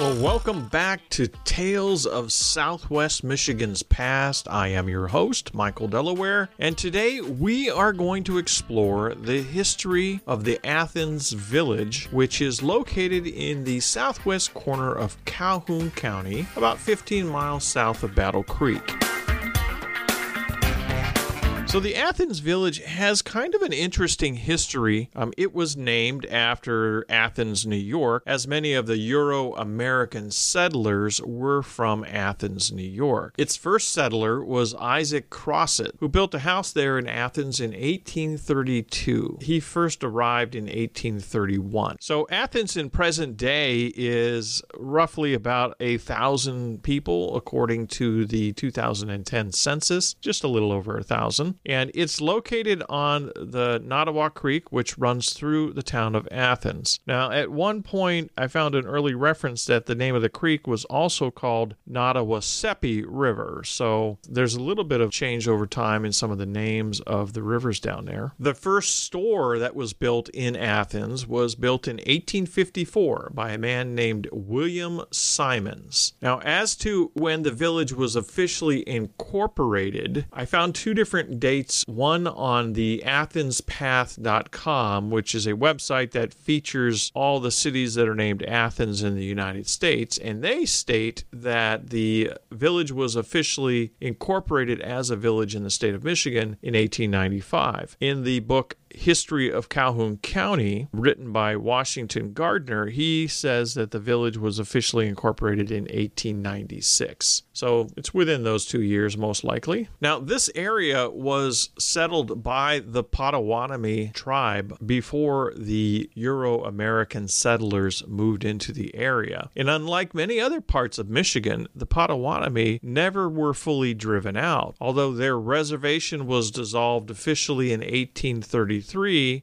Well, welcome back to Tales of Southwest Michigan's Past. I am your host, Michael Delaware, and today we are going to explore the history of the Athens Village, which is located in the southwest corner of Calhoun County, about 15 miles south of Battle Creek. So, the Athens village has kind of an interesting history. Um, it was named after Athens, New York, as many of the Euro American settlers were from Athens, New York. Its first settler was Isaac Crossett, who built a house there in Athens in 1832. He first arrived in 1831. So, Athens in present day is roughly about a thousand people, according to the 2010 census, just a little over a thousand and it's located on the Nottawa Creek, which runs through the town of Athens. Now, at one point, I found an early reference that the name of the creek was also called Nottawaseppi River, so there's a little bit of change over time in some of the names of the rivers down there. The first store that was built in Athens was built in 1854 by a man named William Simons. Now, as to when the village was officially incorporated, I found two different dates dates, one on the athenspath.com, which is a website that features all the cities that are named Athens in the United States. And they state that the village was officially incorporated as a village in the state of Michigan in 1895. In the book History of Calhoun County, written by Washington Gardner, he says that the village was officially incorporated in 1896. So it's within those two years, most likely. Now, this area was settled by the Potawatomi tribe before the Euro American settlers moved into the area. And unlike many other parts of Michigan, the Potawatomi never were fully driven out, although their reservation was dissolved officially in 1833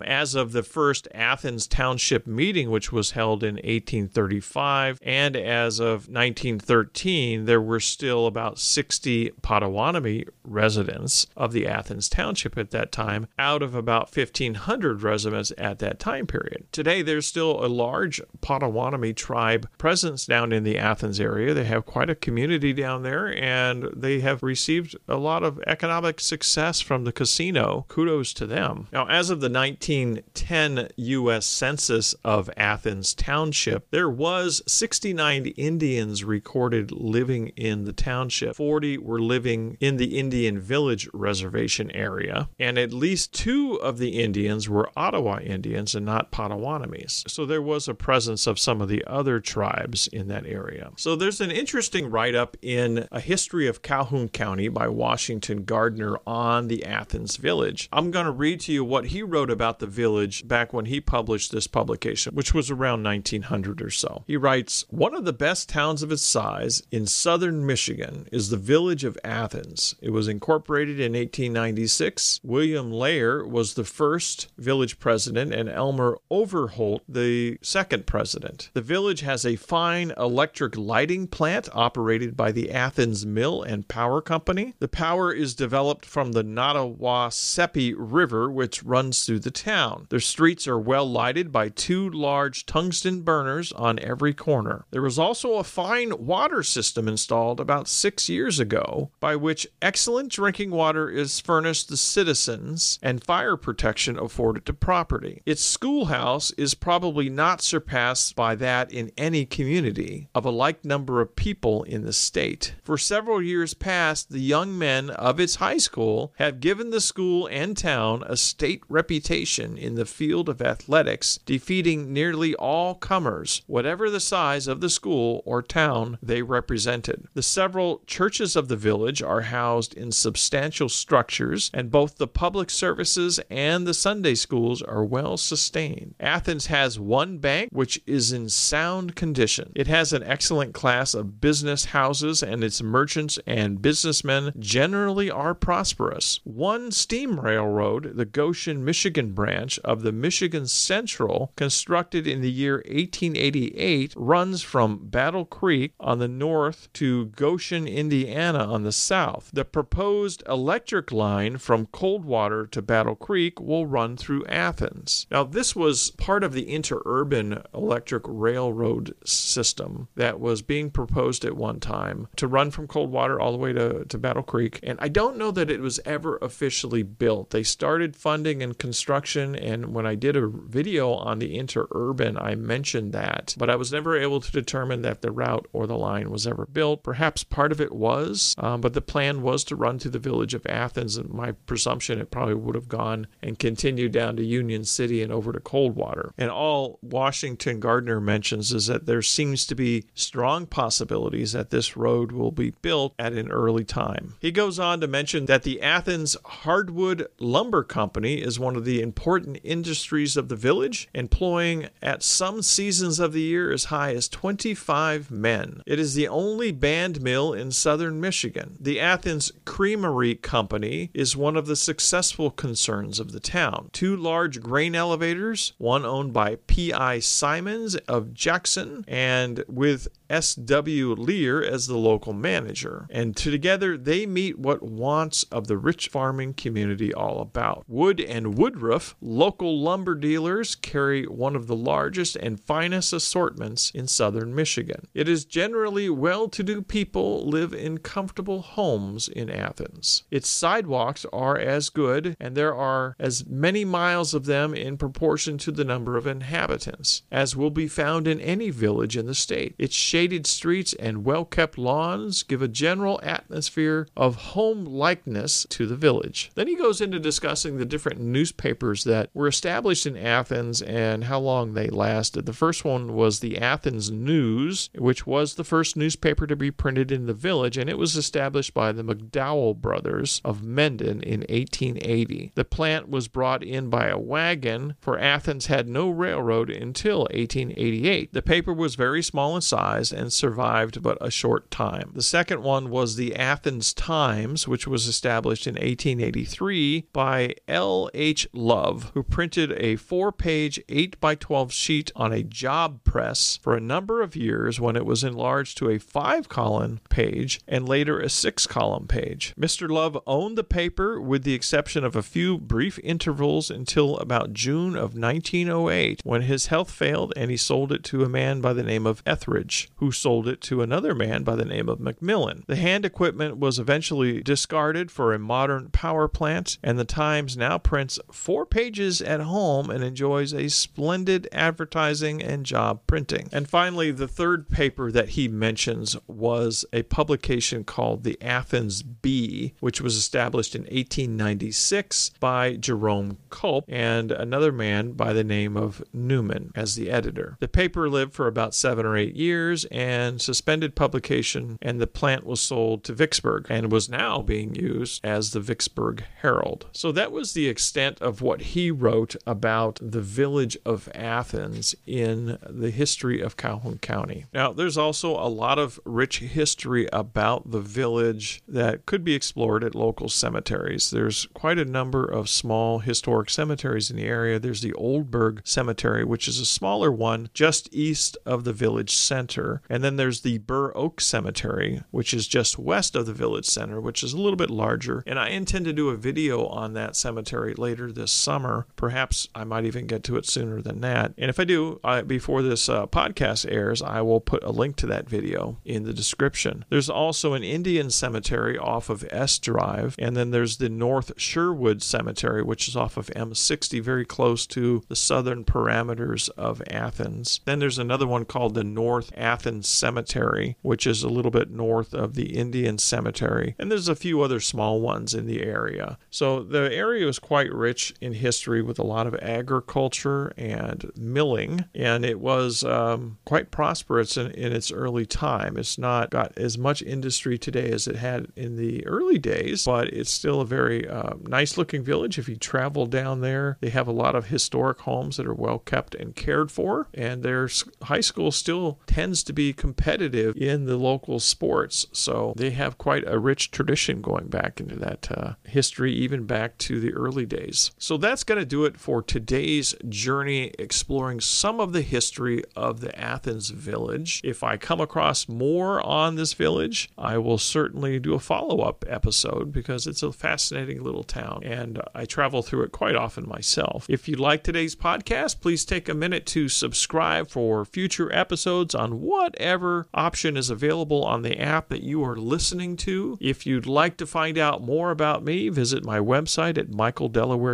as of the first Athens Township meeting, which was held in 1835. And as of 1913, there were still about 60 Potawatomi residents of the Athens Township at that time, out of about 1,500 residents at that time period. Today, there's still a large Potawatomi tribe presence down in the Athens area. They have quite a community down there, and they have received a lot of economic success from the casino. Kudos to them. Now, as as of the 1910 U.S. Census of Athens Township, there was 69 Indians recorded living in the township. 40 were living in the Indian Village Reservation area, and at least two of the Indians were Ottawa Indians and not Potawatomis. So there was a presence of some of the other tribes in that area. So there's an interesting write up in A History of Calhoun County by Washington Gardner on the Athens Village. I'm going to read to you what he he wrote about the village back when he published this publication, which was around 1900 or so. He writes One of the best towns of its size in southern Michigan is the village of Athens. It was incorporated in 1896. William Layer was the first village president, and Elmer Overholt the second president. The village has a fine electric lighting plant operated by the Athens Mill and Power Company. The power is developed from the Nottawaseppi River, which runs runs through the town. Their streets are well lighted by two large tungsten burners on every corner. There was also a fine water system installed about six years ago by which excellent drinking water is furnished the citizens and fire protection afforded to property. Its schoolhouse is probably not surpassed by that in any community of a like number of people in the state. For several years past, the young men of its high school have given the school and town a state reputation in the field of athletics, defeating nearly all comers, whatever the size of the school or town they represented. The several churches of the village are housed in substantial structures, and both the public services and the Sunday schools are well sustained. Athens has one bank which is in sound condition. It has an excellent class of business houses, and its merchants and businessmen generally are prosperous. One steam railroad, the Goshen Michigan branch of the Michigan Central, constructed in the year 1888, runs from Battle Creek on the north to Goshen, Indiana on the south. The proposed electric line from Coldwater to Battle Creek will run through Athens. Now, this was part of the interurban electric railroad system that was being proposed at one time to run from Coldwater all the way to, to Battle Creek. And I don't know that it was ever officially built. They started funding and construction, and when I did a video on the interurban, I mentioned that, but I was never able to determine that the route or the line was ever built. Perhaps part of it was, um, but the plan was to run to the village of Athens, and my presumption it probably would have gone and continued down to Union City and over to Coldwater. And all Washington Gardner mentions is that there seems to be strong possibilities that this road will be built at an early time. He goes on to mention that the Athens Hardwood Lumber Company is one of the important industries of the village, employing at some seasons of the year as high as 25 men. It is the only band mill in southern Michigan. The Athens Creamery Company is one of the successful concerns of the town. Two large grain elevators, one owned by P.I. Simons of Jackson and with S.W. Lear as the local manager. And together they meet what wants of the rich farming community all about. Wood and Woodruff, local lumber dealers, carry one of the largest and finest assortments in southern Michigan. It is generally well to do people live in comfortable homes in Athens. Its sidewalks are as good, and there are as many miles of them in proportion to the number of inhabitants as will be found in any village in the state. Its shaded streets and well kept lawns give a general atmosphere of home likeness to the village. Then he goes into discussing the different newspapers that were established in Athens and how long they lasted. The first one was the Athens News, which was the first newspaper to be printed in the village, and it was established by the McDowell brothers of Mendon in 1880. The plant was brought in by a wagon, for Athens had no railroad until 1888. The paper was very small in size and survived but a short time. The second one was the Athens Times, which was established in 1883 by L. H. Love, who printed a four page 8 by 12 sheet on a job press for a number of years when it was enlarged to a five column page and later a six column page. Mr. Love owned the paper with the exception of a few brief intervals until about June of 1908 when his health failed and he sold it to a man by the name of Etheridge, who sold it to another man by the name of Macmillan. The hand equipment was eventually discarded for a modern power plant, and the Times now prints four pages at home and enjoys a splendid advertising and job printing. And finally, the third paper that he mentions was a publication called the Athens Bee, which was established in 1896 by Jerome Culp and another man by the name of Newman as the editor. The paper lived for about seven or eight years and suspended publication, and the plant was sold to Vicksburg and was now being used as the Vicksburg Herald. So that was the extent of what he wrote about the village of Athens in the history of Calhoun County. Now, there's also a lot of rich history about the village that could be explored at local cemeteries. There's quite a number of small historic cemeteries in the area. There's the Oldberg Cemetery, which is a smaller one just east of the village center. And then there's the Burr Oak Cemetery, which is just west of the village center, which is a little bit larger. And I intend to do a video on that cemetery later this summer. Perhaps I might even get to it sooner than that. And if I do, I, before this uh, podcast airs, I will put a link to that video in the description. There's also an Indian cemetery off of S Drive, and then there's the North Sherwood Cemetery, which is off of M60, very close to the southern parameters of Athens. Then there's another one called the North Athens Cemetery, which is a little bit north of the Indian Cemetery. And there's a few other small ones in the area. So the area is quite rich in history with a lot of agriculture and milling, and it was um, quite prosperous in, in its early time. It's not got as much industry today as it had in the early days, but it's still a very uh, nice looking village. If you travel down there, they have a lot of historic homes that are well kept and cared for, and their high school still tends to be competitive in the local sports. So they have quite a rich tradition going back into that uh, history, even back to the early days ways. So that's going to do it for today's journey exploring some of the history of the Athens village. If I come across more on this village, I will certainly do a follow up episode because it's a fascinating little town and I travel through it quite often myself. If you like today's podcast, please take a minute to subscribe for future episodes on whatever option is available on the app that you are listening to. If you'd like to find out more about me, visit my website at michaeldelaware.com.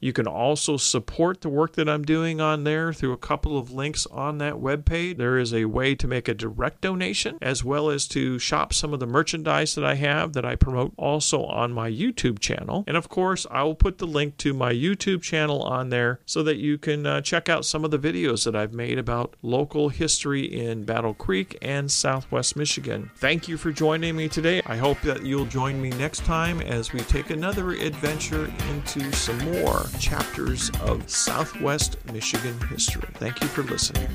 You can also support the work that I'm doing on there through a couple of links on that webpage. There is a way to make a direct donation as well as to shop some of the merchandise that I have that I promote also on my YouTube channel. And of course, I will put the link to my YouTube channel on there so that you can uh, check out some of the videos that I've made about local history in Battle Creek and Southwest Michigan. Thank you for joining me today. I hope that you'll join me next time as we take another adventure into some more chapters of Southwest Michigan history. Thank you for listening.